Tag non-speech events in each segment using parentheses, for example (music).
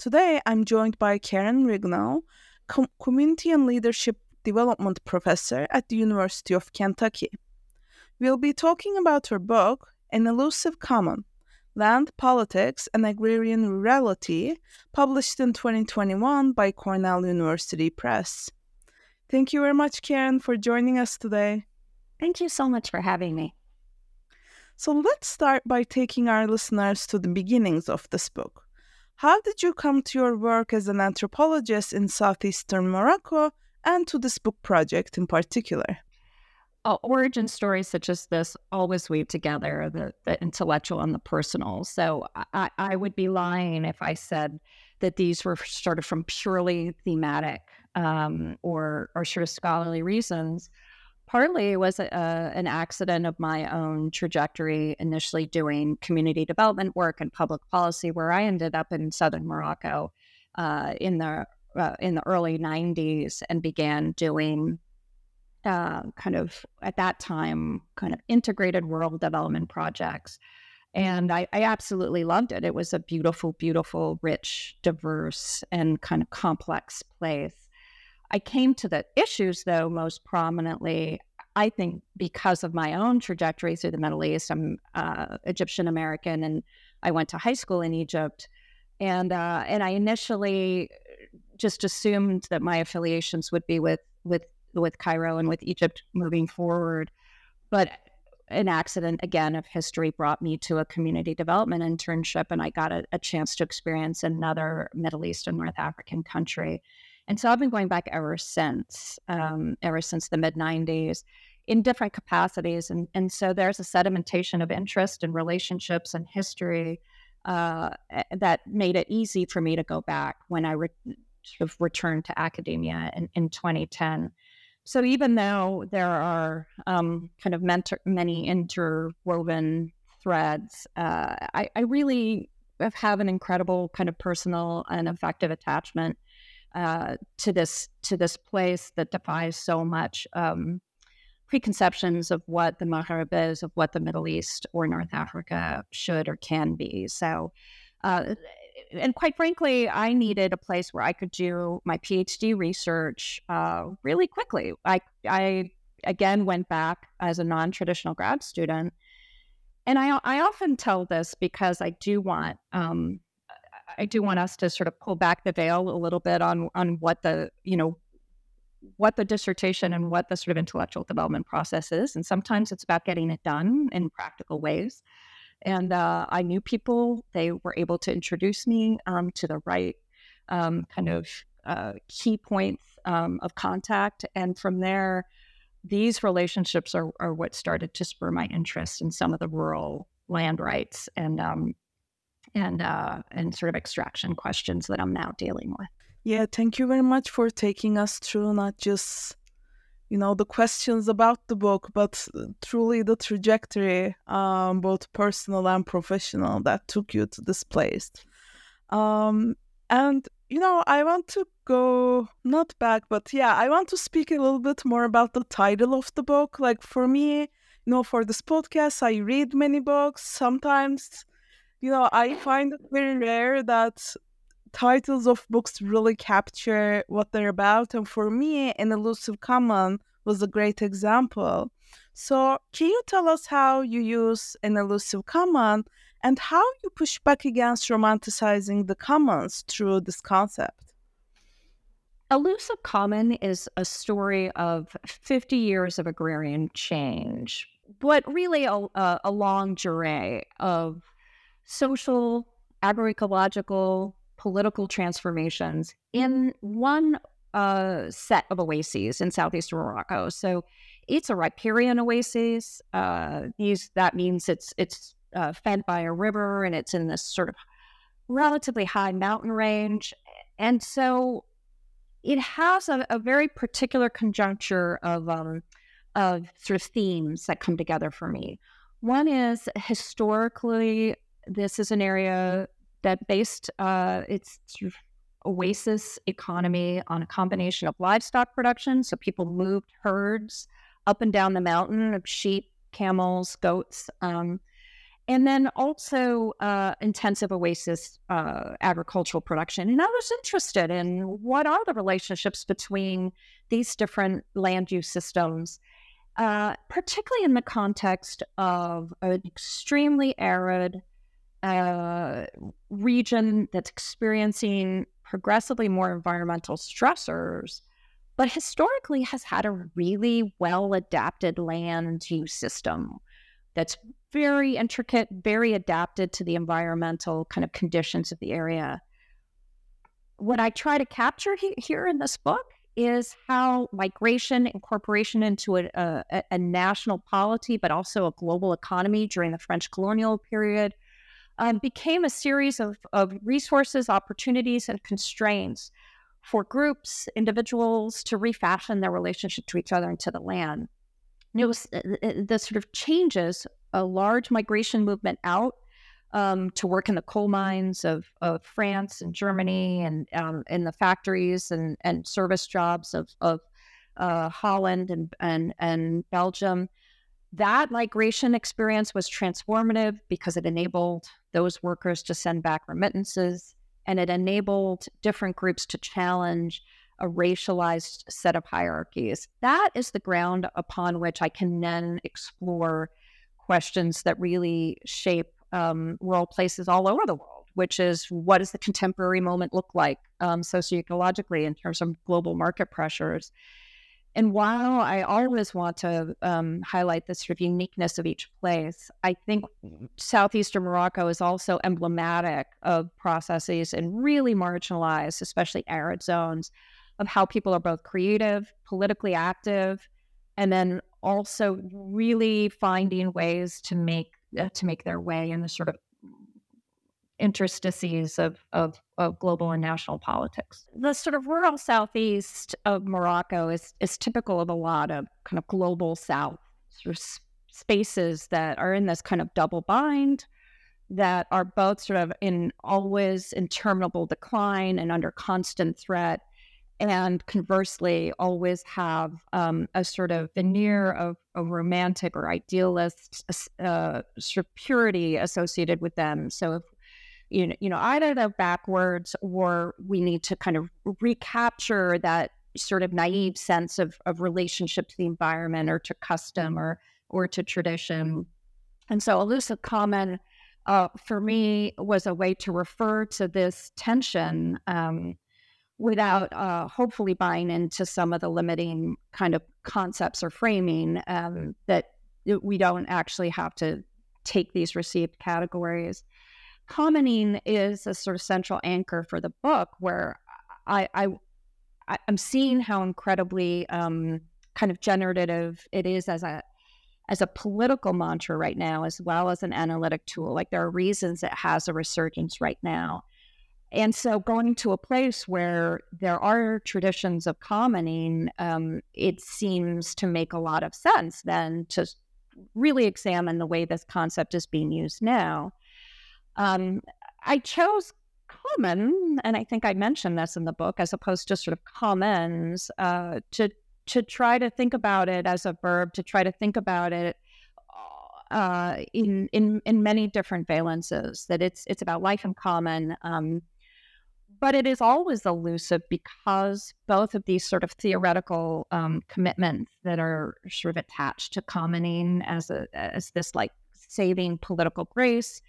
Today, I'm joined by Karen Rignall, Com- Community and Leadership Development Professor at the University of Kentucky. We'll be talking about her book, An Elusive Common Land, Politics, and Agrarian Rurality, published in 2021 by Cornell University Press. Thank you very much, Karen, for joining us today. Thank you so much for having me. So let's start by taking our listeners to the beginnings of this book. How did you come to your work as an anthropologist in southeastern Morocco and to this book project in particular? Oh, origin stories such as this always weave together the, the intellectual and the personal. So I, I would be lying if I said that these were of from purely thematic um, or, or sort of scholarly reasons. Partly it was a, an accident of my own trajectory, initially doing community development work and public policy, where I ended up in southern Morocco uh, in the uh, in the early '90s and began doing uh, kind of at that time kind of integrated rural development projects. And I, I absolutely loved it. It was a beautiful, beautiful, rich, diverse, and kind of complex place. I came to the issues, though, most prominently, I think, because of my own trajectory through the Middle East. I'm uh, Egyptian American, and I went to high school in Egypt, and uh, and I initially just assumed that my affiliations would be with with with Cairo and with Egypt moving forward, but an accident again of history brought me to a community development internship, and I got a, a chance to experience another Middle East and North African country. And so I've been going back ever since, um, ever since the mid 90s in different capacities. And, and so there's a sedimentation of interest and relationships and history uh, that made it easy for me to go back when I re- sort of returned to academia in, in 2010. So even though there are um, kind of mentor- many interwoven threads, uh, I, I really have an incredible kind of personal and effective attachment uh, to this to this place that defies so much um, preconceptions of what the Maghreb is, of what the Middle East or North Africa should or can be. So, uh, and quite frankly, I needed a place where I could do my PhD research uh, really quickly. I, I again went back as a non-traditional grad student, and I, I often tell this because I do want um, I do want us to sort of pull back the veil a little bit on on what the you know what the dissertation and what the sort of intellectual development process is, and sometimes it's about getting it done in practical ways. And uh, I knew people; they were able to introduce me um, to the right um, kind of uh, key points um, of contact, and from there, these relationships are, are what started to spur my interest in some of the rural land rights and um, and uh, and sort of extraction questions that I'm now dealing with. Yeah, thank you very much for taking us through not just you know the questions about the book but truly the trajectory um, both personal and professional that took you to this place. Um, and you know i want to go not back but yeah i want to speak a little bit more about the title of the book. Like for me you know for this podcast i read many books. Sometimes you know i find it very rare that titles of books really capture what they're about. And for me, An Elusive Common was a great example. So, can you tell us how you use an elusive common and how you push back against romanticizing the commons through this concept? Elusive Common is a story of 50 years of agrarian change, but really a, a, a longue durée of social, agroecological, political transformations in one uh, set of oases in southeastern Morocco. So it's a riparian oasis. Uh, these, that means it's it's uh, fed by a river and it's in this sort of relatively high mountain range. And so it has a, a very particular conjuncture of um, of sort of themes that come together for me. One is historically, this is an area that based uh, its oasis economy on a combination of livestock production. So people moved herds up and down the mountain of sheep, camels, goats, um, and then also uh, intensive oasis uh, agricultural production. And I was interested in what are the relationships between these different land use systems, uh, particularly in the context of an extremely arid uh, region that's experiencing progressively more environmental stressors, but historically has had a really well adapted land use system that's very intricate, very adapted to the environmental kind of conditions of the area. What I try to capture he- here in this book is how migration, incorporation into a, a, a national polity, but also a global economy during the French colonial period, um, became a series of, of resources, opportunities, and constraints for groups, individuals to refashion their relationship to each other and to the land. And it was uh, uh, the sort of changes, a large migration movement out um, to work in the coal mines of, of France and Germany and um, in the factories and, and service jobs of, of uh, Holland and, and, and Belgium. That migration experience was transformative because it enabled those workers to send back remittances and it enabled different groups to challenge a racialized set of hierarchies. That is the ground upon which I can then explore questions that really shape um, rural places all over the world, which is what does the contemporary moment look like um, socioecologically in terms of global market pressures? And while I always want to um, highlight the sort of uniqueness of each place, I think southeastern Morocco is also emblematic of processes and really marginalized, especially arid zones, of how people are both creative, politically active, and then also really finding ways to make uh, to make their way in the sort of interstices of, of, of global and national politics. The sort of rural southeast of Morocco is, is typical of a lot of kind of global south sort of spaces that are in this kind of double bind that are both sort of in always interminable decline and under constant threat and conversely always have um, a sort of veneer of a romantic or idealist uh, sort of purity associated with them so if you know, you know, either the backwards or we need to kind of recapture that sort of naive sense of, of relationship to the environment or to custom or or to tradition. And so elusive common uh, for me was a way to refer to this tension um, without uh, hopefully buying into some of the limiting kind of concepts or framing um, that we don't actually have to take these received categories commoning is a sort of central anchor for the book where I, I I'm seeing how incredibly um, kind of generative it is as a as a political mantra right now, as well as an analytic tool. Like there are reasons it has a resurgence right now. and so going to a place where there are traditions of commoning, um, it seems to make a lot of sense then to really examine the way this concept is being used now. Um, I chose common, and I think I mentioned this in the book, as opposed to sort of commons, uh, to to try to think about it as a verb, to try to think about it uh, in in in many different valences. That it's it's about life in common. Um, but it is always elusive because both of these sort of theoretical um, commitments that are sort of attached to commoning as a as this like saving political grace.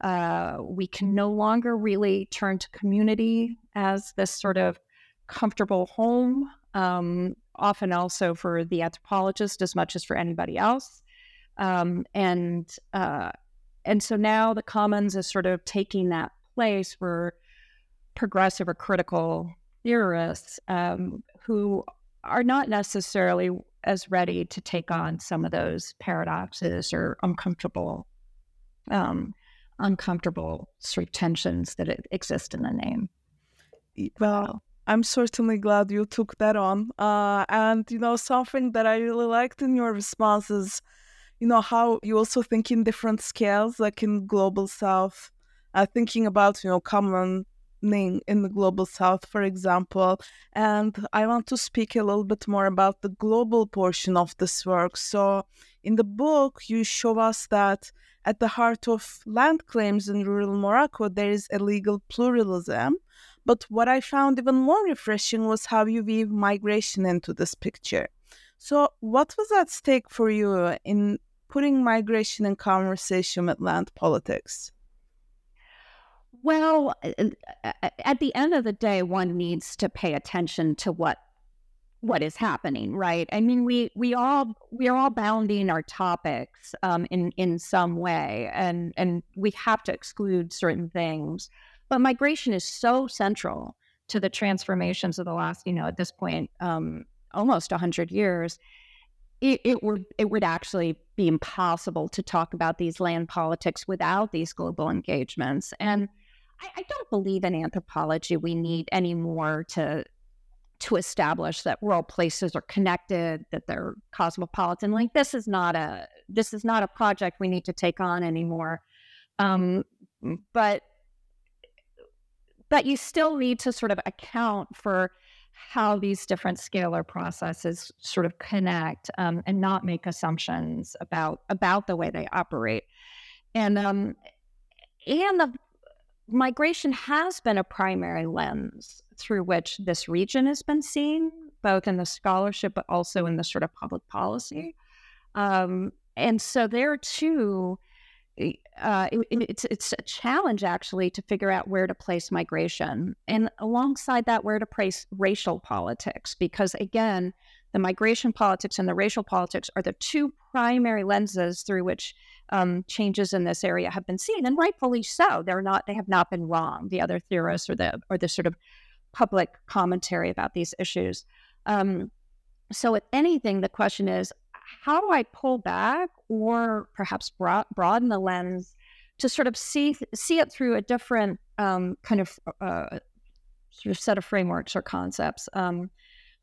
Uh, we can no longer really turn to community as this sort of comfortable home. Um, often also for the anthropologist as much as for anybody else. Um, and uh, and so now the commons is sort of taking that place for progressive or critical theorists um, who are not necessarily as ready to take on some of those paradoxes or uncomfortable um, uncomfortable sort of tensions that exist in the name. Well, I'm certainly glad you took that on. Uh, and, you know, something that I really liked in your responses, you know, how you also think in different scales, like in Global South, uh, thinking about, you know, common in the global south for example and i want to speak a little bit more about the global portion of this work so in the book you show us that at the heart of land claims in rural morocco there is a legal pluralism but what I found even more refreshing was how you weave migration into this picture. So, what was at stake for you in putting migration in conversation with land politics? Well, at the end of the day, one needs to pay attention to what what is happening, right? I mean, we we all we are all bounding our topics um, in in some way, and and we have to exclude certain things. But migration is so central to the transformations of the last, you know, at this point, um, almost 100 years. It, it, would it would actually be impossible to talk about these land politics without these global engagements. And I, I don't believe in anthropology. We need any more to to establish that rural places are connected, that they're cosmopolitan. Like this is not a this is not a project we need to take on anymore. Um, but but you still need to sort of account for how these different scalar processes sort of connect um, and not make assumptions about about the way they operate and um, and the migration has been a primary lens through which this region has been seen both in the scholarship but also in the sort of public policy. Um, and so there too uh, it, it's it's a challenge actually to figure out where to place migration, and alongside that, where to place racial politics, because again, the migration politics and the racial politics are the two primary lenses through which um, changes in this area have been seen, and rightfully so. They're not; they have not been wrong. The other theorists or the or the sort of public commentary about these issues. Um, so, if anything, the question is how do I pull back or perhaps broad, broaden the lens to sort of see see it through a different um, kind of uh, sort of set of frameworks or concepts. Um,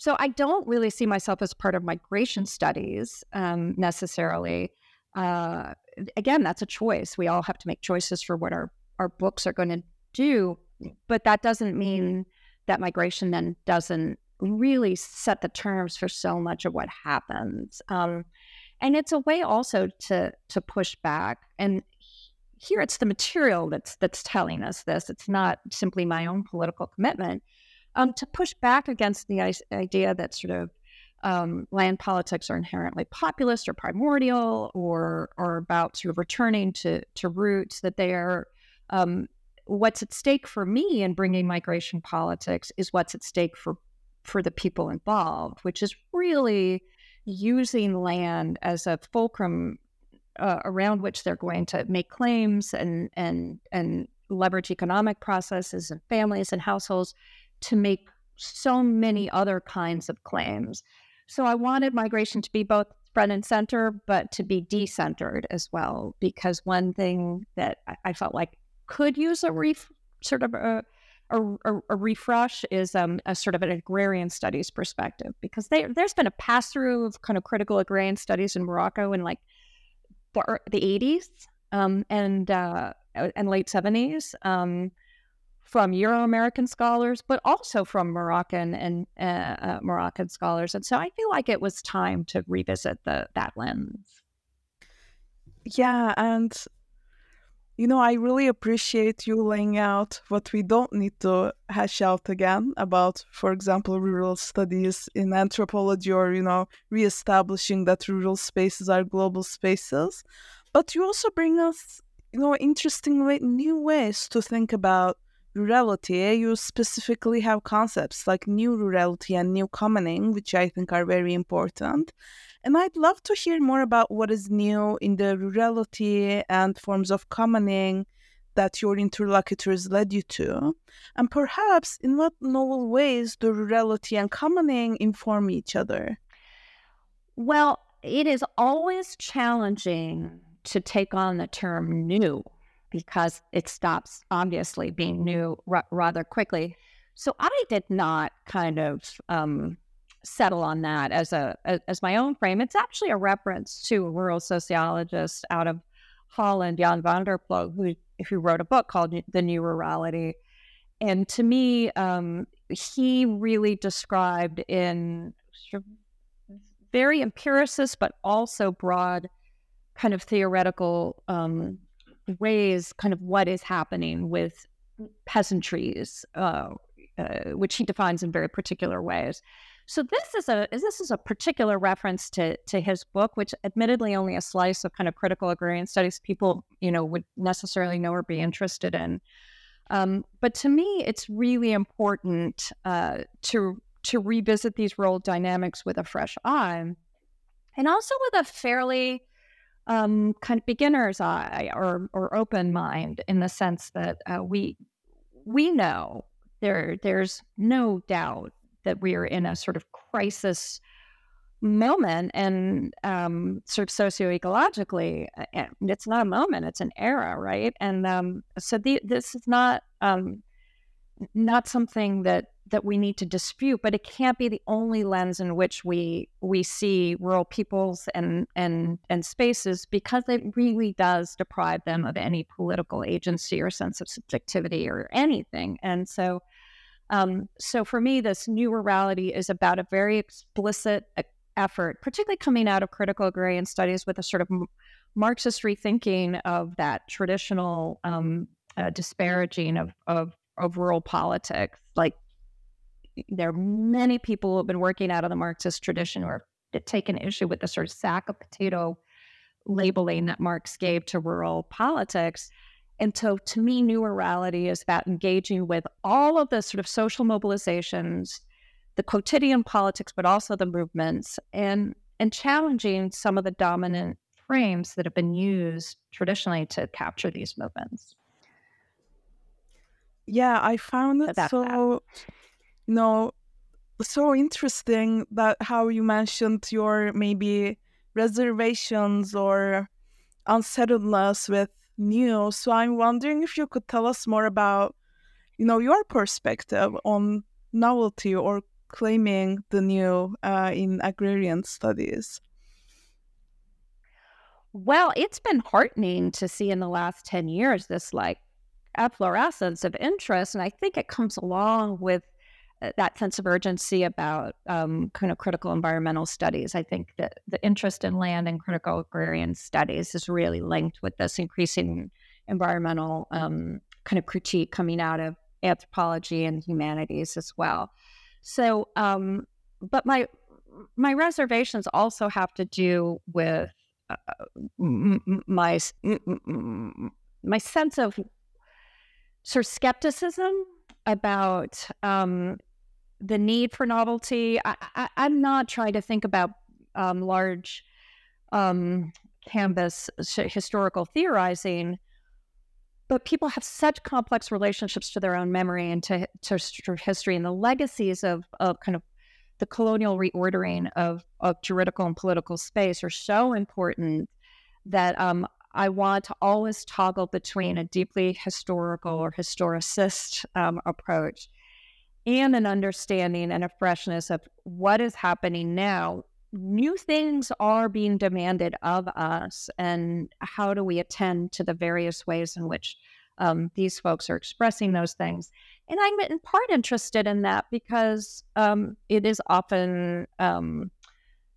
so I don't really see myself as part of migration studies um, necessarily. Uh, again, that's a choice. We all have to make choices for what our our books are going to do, but that doesn't mean that migration then doesn't really set the terms for so much of what happens. Um, and it's a way also to to push back. And here it's the material that's that's telling us this. It's not simply my own political commitment. Um, to push back against the idea that sort of um, land politics are inherently populist or primordial, or or about sort of returning to to roots that they are. Um, what's at stake for me in bringing migration politics is what's at stake for for the people involved, which is really using land as a fulcrum uh, around which they're going to make claims and and and leverage economic processes and families and households to make so many other kinds of claims. So I wanted migration to be both front and center, but to be decentered as well, because one thing that I, felt like could use a ref, sort of a a, a, a refresh is um, a sort of an agrarian studies perspective because they, there's been a pass through of kind of critical agrarian studies in Morocco in like the, the 80s um, and uh, and late 70s um, from Euro American scholars, but also from Moroccan and uh, uh, Moroccan scholars. And so I feel like it was time to revisit the that lens. Yeah, and you know, I really appreciate you laying out what we don't need to hash out again about, for example, rural studies in anthropology or, you know, reestablishing that rural spaces are global spaces. But you also bring us, you know, interesting way, new ways to think about rurality. You specifically have concepts like new rurality and new commoning, which I think are very important. And I'd love to hear more about what is new in the rurality and forms of commoning that your interlocutors led you to, and perhaps in what novel ways do rurality and commoning inform each other? Well, it is always challenging to take on the term new because it stops obviously being new r- rather quickly. So I did not kind of um, settle on that as a as my own frame. It's actually a reference to a rural sociologist out of Holland, Jan van der Ploeg, who who wrote a book called The New Rurality. And to me, um, he really described in very empiricist, but also broad kind of theoretical um, ways, kind of what is happening with peasantries, uh, uh, which he defines in very particular ways. So this is a this is a particular reference to to his book, which admittedly only a slice of kind of critical agrarian studies people you know would necessarily know or be interested in. Um, but to me, it's really important uh, to to revisit these role dynamics with a fresh eye, and also with a fairly um, kind of beginner's eye or or open mind, in the sense that uh, we we know there there's no doubt that we are in a sort of crisis moment and um, sort of socioecologically it's not a moment it's an era right? And um, so the, this is not um, not something that that we need to dispute but it can't be the only lens in which we we see rural peoples and and and spaces because it really does deprive them of any political agency or sense of subjectivity or anything. And so um, so for me, this new rurality is about a very explicit effort, particularly coming out of critical agrarian studies with a sort of Marxist rethinking of that traditional um, uh, disparaging of, of, of rural politics. Like there are many people who have been working out of the Marxist tradition or taken issue with the sort of sack of potato labeling that Marx gave to rural politics. And so to me, new rurality is about engaging with all of the sort of social mobilizations, the quotidian politics, but also the movements, and and challenging some of the dominant frames that have been used traditionally to capture these movements. Yeah, I found it so that. you know so interesting that how you mentioned your maybe reservations or unsettledness with new. So I'm wondering if you could tell us more about, you know, your perspective on novelty or claiming the new uh, in agrarian studies. Well, it's been heartening to see in the last 10 years this like efflorescence of interest. And I think it comes along with uh, that sense of urgency about um, kind of critical environmental studies. I think that the interest in land and critical agrarian studies is really linked with this increasing environmental um, kind of critique coming out of anthropology and humanities as well. So, um, but my my reservations also have to do with uh, my my sense of of skepticism about um, the need for novelty. I, am not trying to think about um, large um, canvas historical theorizing, but people have such complex relationships to their own memory and to, to, to history and the legacies of, of kind of the colonial reordering of, of juridical and political space are so important that um, I want to always toggle between a deeply historical or historicist um, approach and an understanding and a freshness of what is happening now. New things are being demanded of us, and how do we attend to the various ways in which um, these folks are expressing those things? And I'm in part interested in that because um, it is often um,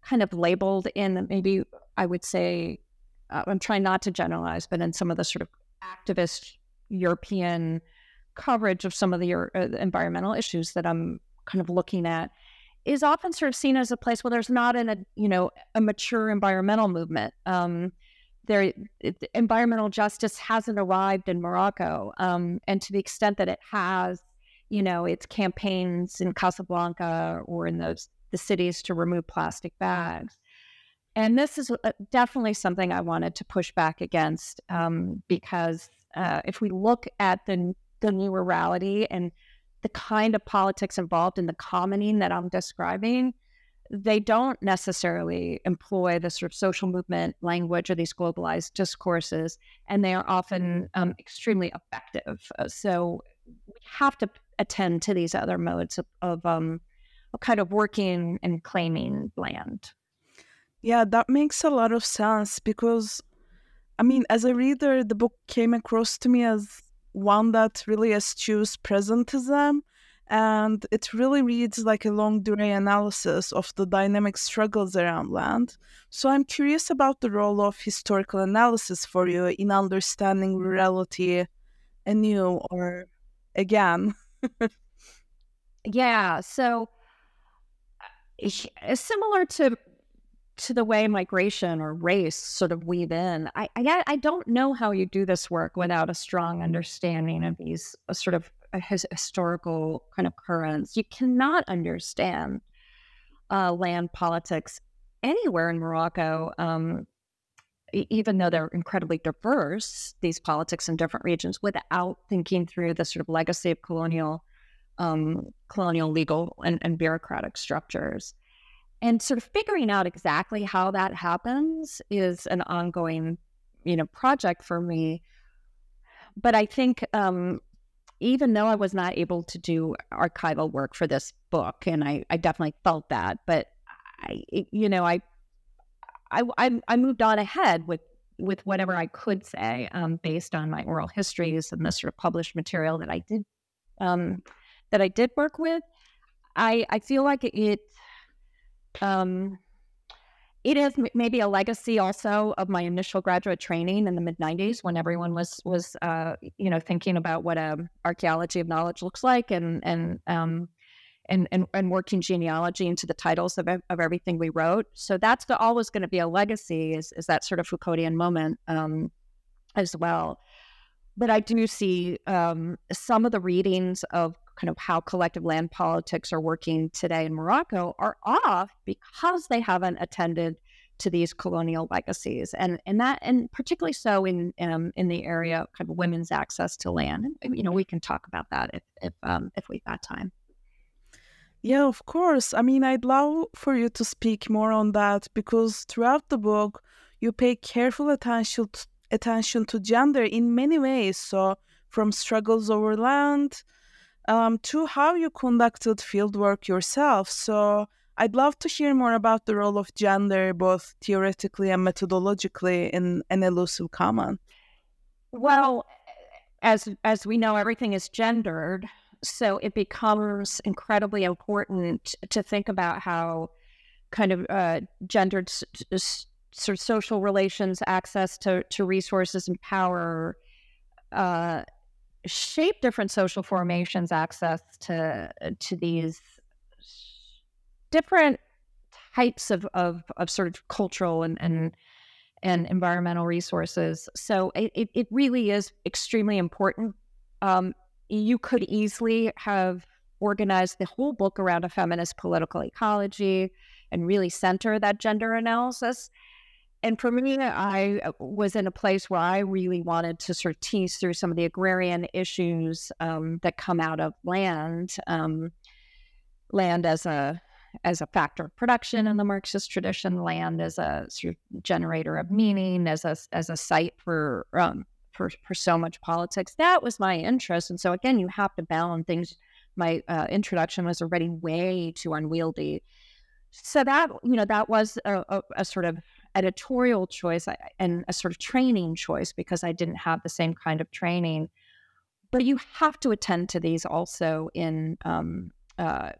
kind of labeled in maybe I would say, uh, I'm trying not to generalize, but in some of the sort of activist European coverage of some of the uh, environmental issues that I'm kind of looking at is often sort of seen as a place where there's not an, a you know a mature environmental movement. Um, there, it, environmental justice hasn't arrived in Morocco, um, and to the extent that it has, you know, it's campaigns in Casablanca or in those the cities to remove plastic bags. And this is uh, definitely something I wanted to push back against um, because uh, if we look at the the new rurality and the kind of politics involved in the commoning that I'm describing, they don't necessarily employ the sort of social movement language or these globalized discourses, and they are often um, extremely effective. Uh, so we have to attend to these other modes of, of, um, of kind of working and claiming land. Yeah, that makes a lot of sense because, I mean, as a reader, the book came across to me as one that really eschews presentism and it really reads like a longue durée analysis of the dynamic struggles around land. So I'm curious about the role of historical analysis for you in understanding rurality anew or again. (laughs) yeah, so uh, similar to to the way migration or race sort of weave in. I, I, I don't know how you do this work without a strong understanding of these uh, sort of uh, his, historical kind of currents. You cannot understand uh, land politics anywhere in Morocco, um, even though they're incredibly diverse. These politics in different regions, without thinking through the sort of legacy of colonial, um, colonial legal and, and bureaucratic structures and sort of figuring out exactly how that happens is an ongoing you know project for me. But i think um, even though i was not able to do archival work for this book and i, I definitely felt that but i you know I, I i moved on ahead with with whatever i could say um, based on my oral histories and the sort of published material that i did um, that i did work with. I i feel like it um, it is maybe a legacy also of my initial graduate training in the mid 90s when everyone was was uh, you know thinking about what a archaeology of knowledge looks like and and um, and, and, and working genealogy into the titles of, of everything we wrote. So that's the, always going to be a legacy is, is that sort of Foucauldian moment um, as well. But I do see um, some of the readings of kind of how collective land politics are working today in Morocco are off because they haven't attended to these colonial legacies, and and that and particularly so in um, in the area of kind of women's access to land. And, you know, we can talk about that if if um, if we've got time. Yeah, of course. I mean, I'd love for you to speak more on that because throughout the book, you pay careful attention to, attention to gender in many ways. So, from struggles over land um, to how you conducted fieldwork yourself. So I'd love to hear more about the role of gender, both theoretically and methodologically, in an elusive common. Well, as as we know, everything is gendered, so it becomes incredibly important to think about how kind of uh, gendered s- of social relations, access to to resources and power. Uh, shape different social formations access to to these different types of, of, of sort of cultural and, and and environmental resources. So it, it really is extremely important. Um, you could easily have organized the whole book around a feminist political ecology and really center that gender analysis and for me, I uh, was in a place where I really wanted to sort of tease through some of the agrarian issues um, that come out of land, um, land as a as a factor of production in the Marxist tradition, land as a sort of generator of meaning, as a as a site for um, for for so much politics. That was my interest, and so again, you have to balance things. My uh, introduction was already way too unwieldy, so that you know that was a, a, a sort of editorial choice and a sort of training choice because I didn't have the same kind of training. But you have to attend to these also in um, uh,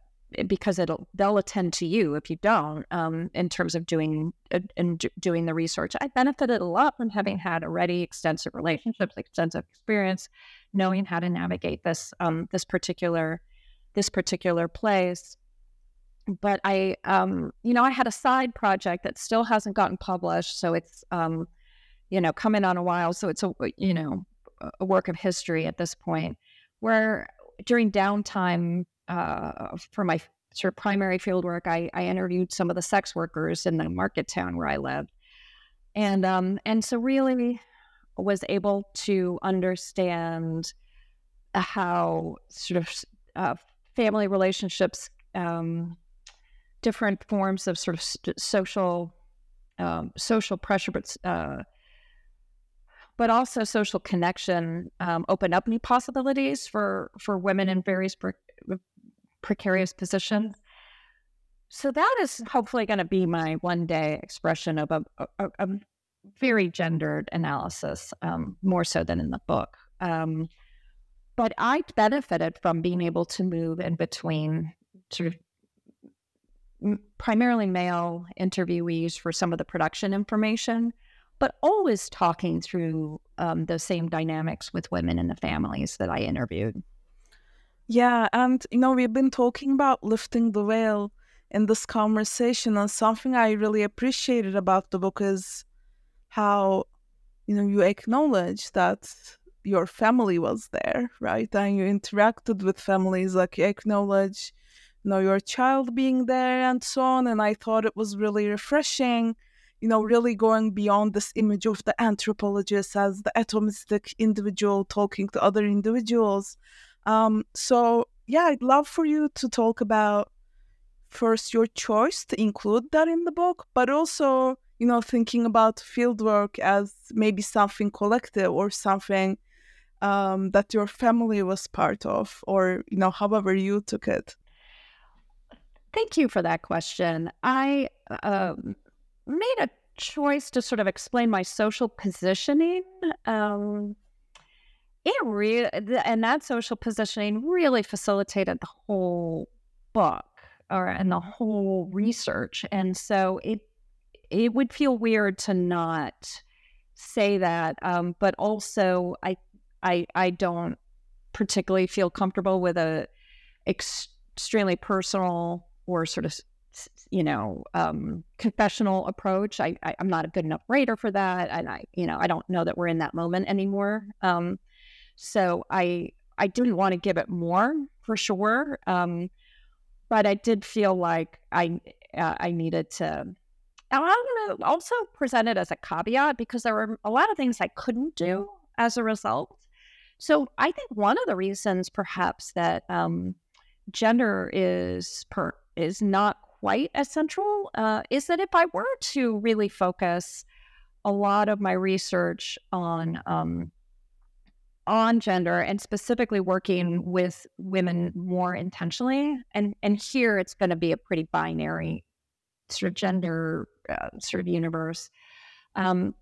because it'll they'll attend to you if you don't um, in terms of doing uh, and doing the research. I benefited a lot from having had already extensive relationships, extensive experience, knowing how to navigate this um, this particular this particular place. But I, um, you know, I had a side project that still hasn't gotten published, so it's, um, you know, coming on a while. So it's a, you know, a work of history at this point. Where during downtime uh, for my sort of primary field work, I, I, interviewed some of the sex workers in the market town where I lived, and um, and so really was able to understand how sort of uh, family relationships, um, different forms of sort of st- social um, social pressure, but uh, but also social connection um, open up new possibilities for for women in various pre- precarious positions. So that is hopefully going to be my one day expression of a, a, a very gendered analysis, um, more so than in the book. Um, but I benefited from being able to move in between sort of primarily male interviewees for some of the production information but always talking through um, the same dynamics with women in the families that I interviewed. Yeah, and you know, we've been talking about lifting the veil in this conversation, and something I really appreciated about the book is how you know you acknowledge that your family was there, right? And you interacted with families, like you acknowledge, know, your child being there and so on. And I thought it was really refreshing you know, really going beyond this image of the anthropologist as the atomistic individual talking to other individuals. Um, so, yeah, I'd love for you to talk about first your choice to include that in the book, but also, you know, thinking about fieldwork as maybe something collective or something um, that your family was part of, or, you know, however you took it. Thank you for that question. I um, made a choice to sort of explain my social positioning. Um, it really, and that social positioning really facilitated the whole book or and the whole research. And so it it would feel weird to not say that. Um, but also, I I I don't particularly feel comfortable with a extremely personal or sort of you know um, confessional approach. I, I am not a good enough writer for that, and I you know I don't know that we're in that moment anymore. Um, so I I didn't want to give it more for sure, um, but I did feel like I uh, I needed to. and going to also present it as a caveat because there were a lot of things I couldn't do as a result. So I think one of the reasons, perhaps, that um, gender is per is not quite as central uh, is that if I were to really focus a lot of my research on um, on gender and specifically working with women more intentionally, and and here it's going to be a pretty binary sort of gender uh, sort of universe. Um,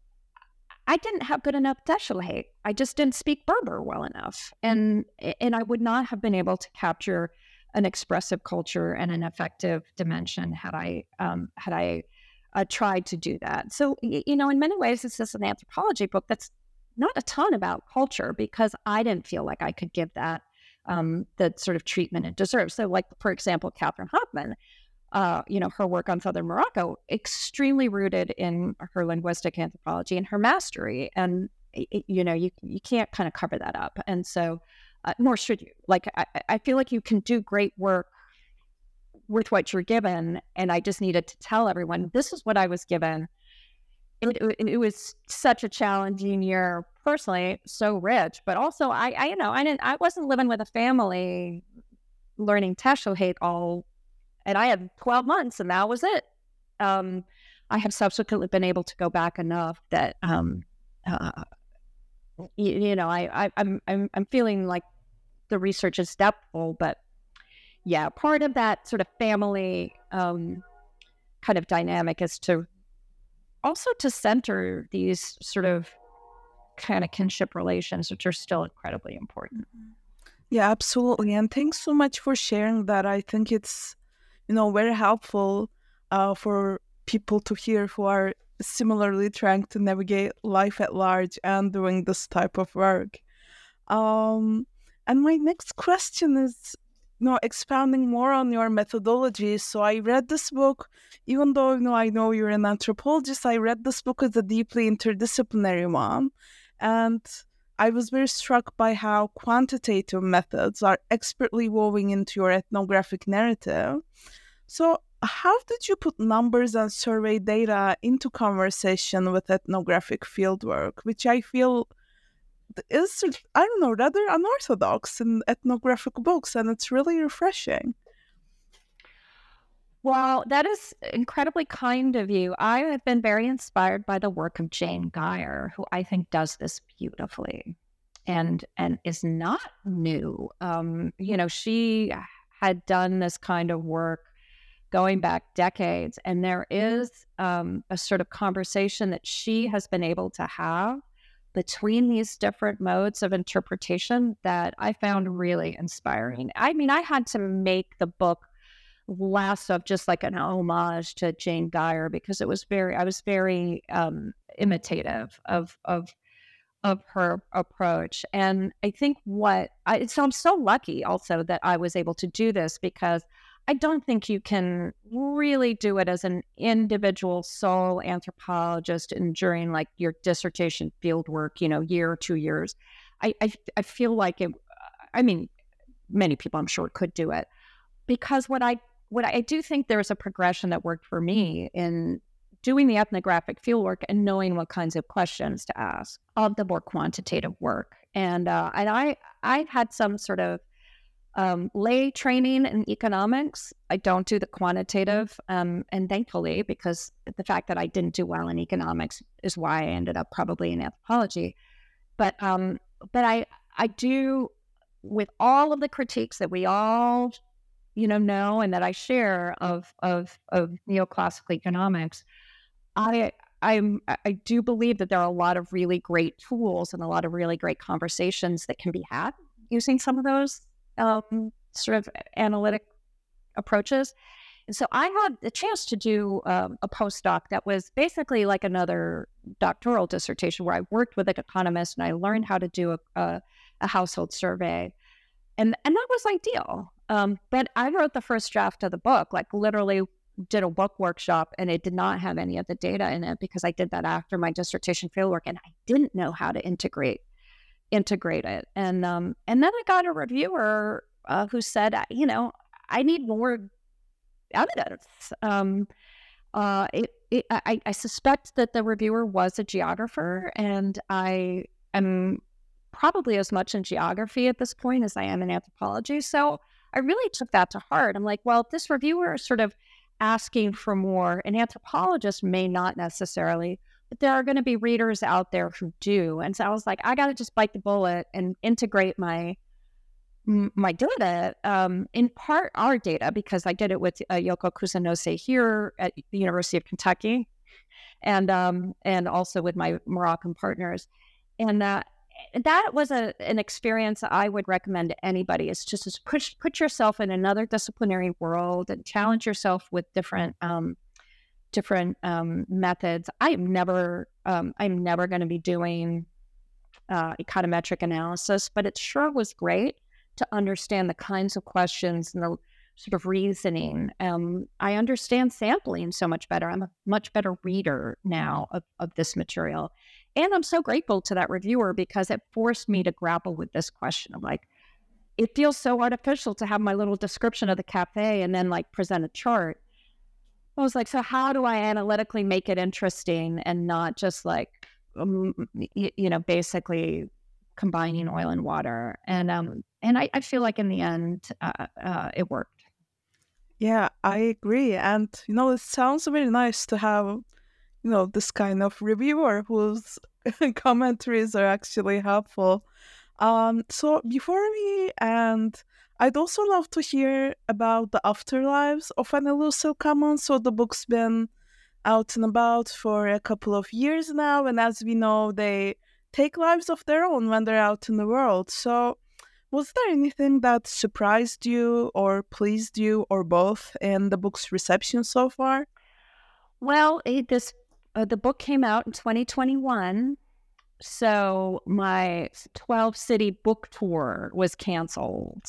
I didn't have good enough Tashelhit. I just didn't speak Berber well enough, and and I would not have been able to capture an expressive culture and an affective dimension had I um, had I uh, tried to do that. So you know, in many ways, this is an anthropology book that's not a ton about culture because I didn't feel like I could give that um, the sort of treatment it deserves. So, like for example, Katherine Hoffman. Uh, you know, her work on Southern Morocco, extremely rooted in her linguistic anthropology and her mastery. And, you know, you, you can't kind of cover that up. And so uh, nor should you. Like, I, I feel like you can do great work with what you're given. And I just needed to tell everyone this is what I was given. It, it, it, was such a challenging year personally, so rich, but also I, I, you know, I didn't, I wasn't living with a family learning Tashelhit all and I had 12 months, and that was it. Um, I have subsequently been able to go back enough that um, uh, you, you, know I, I I'm I'm I'm feeling like the research is depthful, but yeah, part of that sort of family um, kind of dynamic is to also to center these sort of kind of kinship relations, which are still incredibly important. Yeah, absolutely. And thanks so much for sharing that. I think it's, you know, very helpful uh, for people to hear who are similarly trying to navigate life at large and doing this type of work. Um, and my next question is you know, expounding more on your methodology. So I read this book, even though you know I know you're an anthropologist, I read this book as a deeply interdisciplinary one. And I was very struck by how quantitative methods are expertly woven into your ethnographic narrative. So how did you put numbers and survey data into conversation with ethnographic fieldwork, which I feel is I don't know rather unorthodox in ethnographic books, and it's really refreshing. Well, that is incredibly kind of you. I have been very inspired by the work of Jane Guyer, who I think does this beautifully, and and is not new. Um, you know, she had done this kind of work going back decades, and there mm-hmm. um, a sort of conversation that she has been able to have between these different modes of interpretation that I found really inspiring. I mean, I had to make the book less of just like an homage to Jane Guyer because it was very, I was very um, imitative of of of her approach. And I think what I so I'm so lucky also that I was able to do this because I don't think you can really do it as an individual sole anthropologist and during like your dissertation field work, you know, year or two years. I, I, I feel like it, I mean, many people I'm sure could do it because what I, what I do think there's a progression that worked for me in doing the ethnographic fieldwork and knowing what kinds of questions to ask of the more quantitative work. And, uh, and I, I've had some sort of um, lay training in economics. I don't do the quantitative, um, and thankfully, because the fact that I didn't do well in economics is why I ended up probably in anthropology. But um, but I I do with all of the critiques that we all you know know and that I share of of of neoclassical economics. I I'm I do believe that there are a lot of really great tools and a lot of really great conversations that can be had using some of those um, sort of analytic approaches. And so I had the chance to do um, a postdoc that was basically like another doctoral dissertation where I worked with an economist and I learned how to do a, a, a household survey. And, and that was ideal. Um, but I wrote the first draft of the book, like literally did a book workshop and it did not have any of the data in it because I did that after my dissertation fieldwork and I didn't know how to integrate integrate it. And um, and then I got a reviewer uh, who said, you know, I need more evidence. Um, uh, it, it, I, I suspect that the reviewer was a geographer, and I am probably as much in geography at this point as I am in anthropology. So I really took that to heart. I'm like, well, this reviewer is sort of asking for more, an anthropologist may not necessarily there are going to be readers out there who do. And so I was like, I got to just bite the bullet and integrate my my data, um, in part our data, because I did it with uh, Yoko Kusunose here at the University of Kentucky, and um, and also with my Moroccan partners, and uh, that was a an experience I would recommend to anybody. Is just, just push put yourself in another disciplinary world and challenge yourself with different um, different um, methods. I am never, um, I'm never going to be doing uh, econometric analysis, but it sure was great to understand the kinds of questions and the sort of reasoning. Um, I understand sampling so much better. I'm a much better reader now of, of this material. And I'm so grateful to that reviewer because it forced me to grapple with this question of like, it feels so artificial to have my little description of the cafe and then like present a chart. I was like, so how do I analytically make it interesting and not just like, um, you, you, know, basically combining oil and water? And um, and I, I feel like in the end, uh, uh, it worked. Yeah, I agree. And, you know, it sounds very nice to have, you know, this kind of reviewer whose (laughs) commentaries are actually helpful. Um, so before we end, I'd also love to hear about the afterlives of an elusive common. So the book's been out and about for a couple of years now, and as we know, they take lives of their own when they're out in the world. So was there anything that surprised you or pleased you or both in the book's reception so far? Well, it, this uh, the book came out in 2021, so my 12 city book tour was canceled.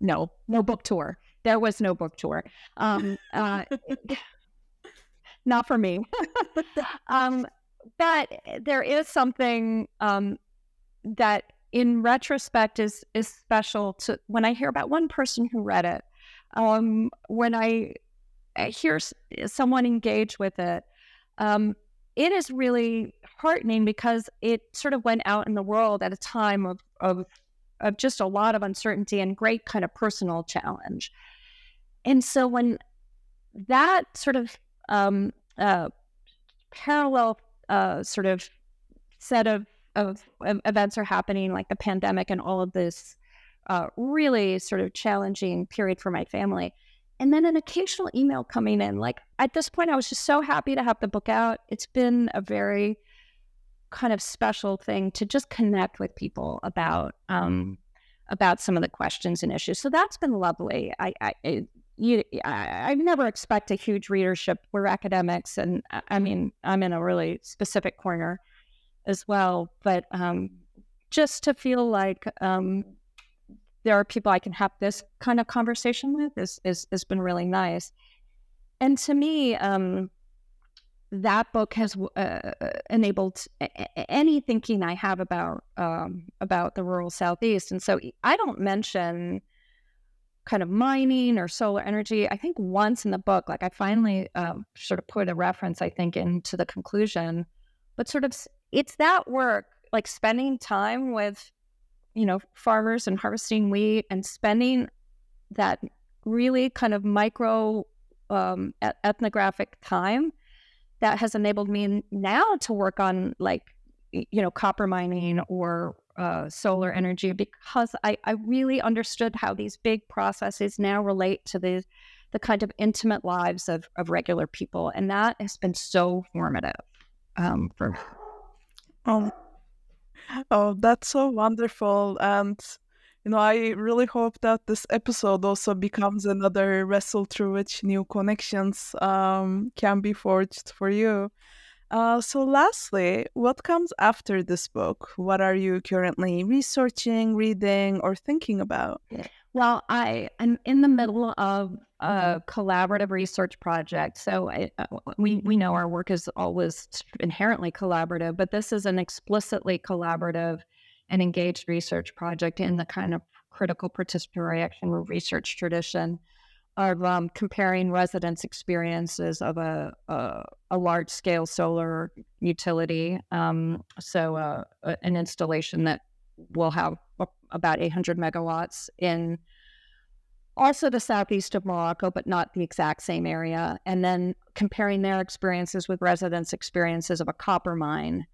No, no book tour. There was no book tour. Um, uh, not for me. (laughs) um, but there is something um, that in retrospect is is special to when I hear about one person who read it. Um, when I, hear someone engage with it, um, it is really heartening because it sort of went out in the world at a time of, of of just a lot of uncertainty and great kind of personal challenge. And so when that sort of um, uh, parallel uh, sort of set of of, events are happening, like the pandemic and all of this uh, really sort of challenging period for my family. And then an occasional email coming in. Like at this point, I was just so happy to have the book out. It's been a very kind of special thing to just connect with people about um, about some of the questions and issues. So that's been lovely. I, I you, I, I never expect a huge readership. We're academics, and I mean, I'm in a really specific corner as well. But um, just to feel like um, there are people I can have this kind of conversation with is, is has been really nice. And to me, um, that book has uh, enabled any thinking I have about um, about the rural southeast. And so I don't mention kind of mining or solar energy. I think once in the book, like I finally um, sort of put a reference, I think, into the conclusion, but sort of it's that work, like spending time with, you know, farmers and harvesting wheat and spending that really kind of micro um, ethnographic time that has enabled me now to work on like, you know, copper mining or uh, solar energy because I, I really understood how these big processes now relate to the the kind of intimate lives of, of regular people. And that has been so formative um, for me. Um, oh, that's so wonderful. And, you know, I really hope that this episode also becomes another wrestle through which new connections um, can be forged for you. Uh, so, lastly, what comes after this book? What are you currently researching, reading, or thinking about? Well, I am in the middle of a collaborative research project. So I, uh, we we know our work is always inherently collaborative, but this is an explicitly collaborative and engaged research project in the kind of critical participatory action research tradition of um, comparing residents' experiences of a a, a large scale solar utility. Um, so uh, an installation that will have about 800 megawatts in also the southeast of Morocco, but not the exact same area. And then comparing their experiences with residents' experiences of a copper mine,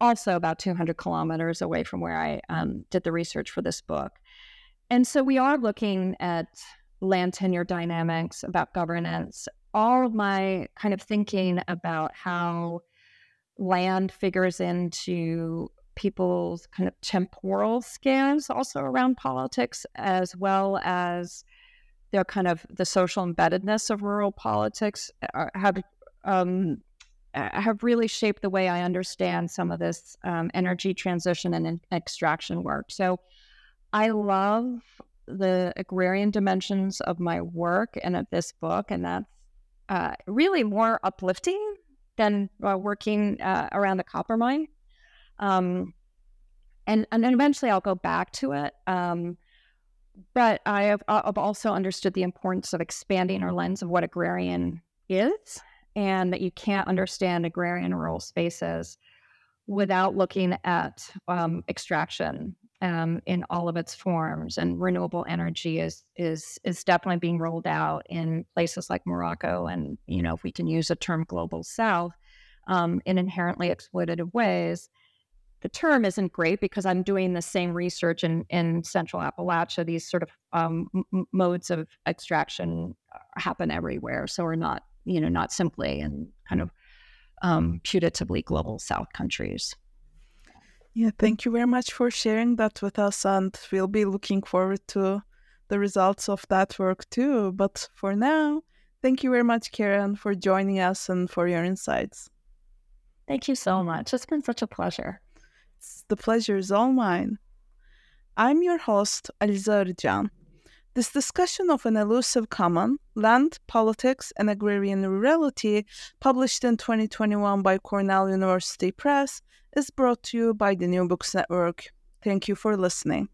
also about 200 kilometers away from where I um, did the research for this book. And so we are looking at land tenure dynamics, about governance, all of my kind of thinking about how land figures into people's kind of temporal scans also around politics, as well as their kind of the social embeddedness of rural politics uh, have um, have really shaped the way I understand some of this um, energy transition and extraction work. So I love the agrarian dimensions of my work and of this book, and that's uh, really more uplifting than uh, working uh, around the copper mine. Um, and and eventually I'll go back to it. Um, but I have I've also understood the importance of expanding our lens of what agrarian is, and that you can't understand agrarian rural spaces without looking at um, extraction um, in all of its forms, and renewable energy is is is definitely being rolled out in places like Morocco, and you know, if we can use a term global south, um, in inherently exploitative ways. The term isn't great because I'm doing the same research in, in Central Appalachia. These sort of um, m- modes of extraction happen everywhere, so we're not, you know, not simply in kind of um, putatively global South countries. Yeah, thank you very much for sharing that with us, and we'll be looking forward to the results of that work too. But for now, thank you very much, Karen, for joining us and for your insights. Thank you so much. It's been such a pleasure. It's, the pleasure is all mine. I'm your host, Aliza Arıcan. This discussion of an elusive common, land, politics, and agrarian rurality, published in 2021 by Cornell University Press, is brought to you by the New Books Network. Thank you for listening.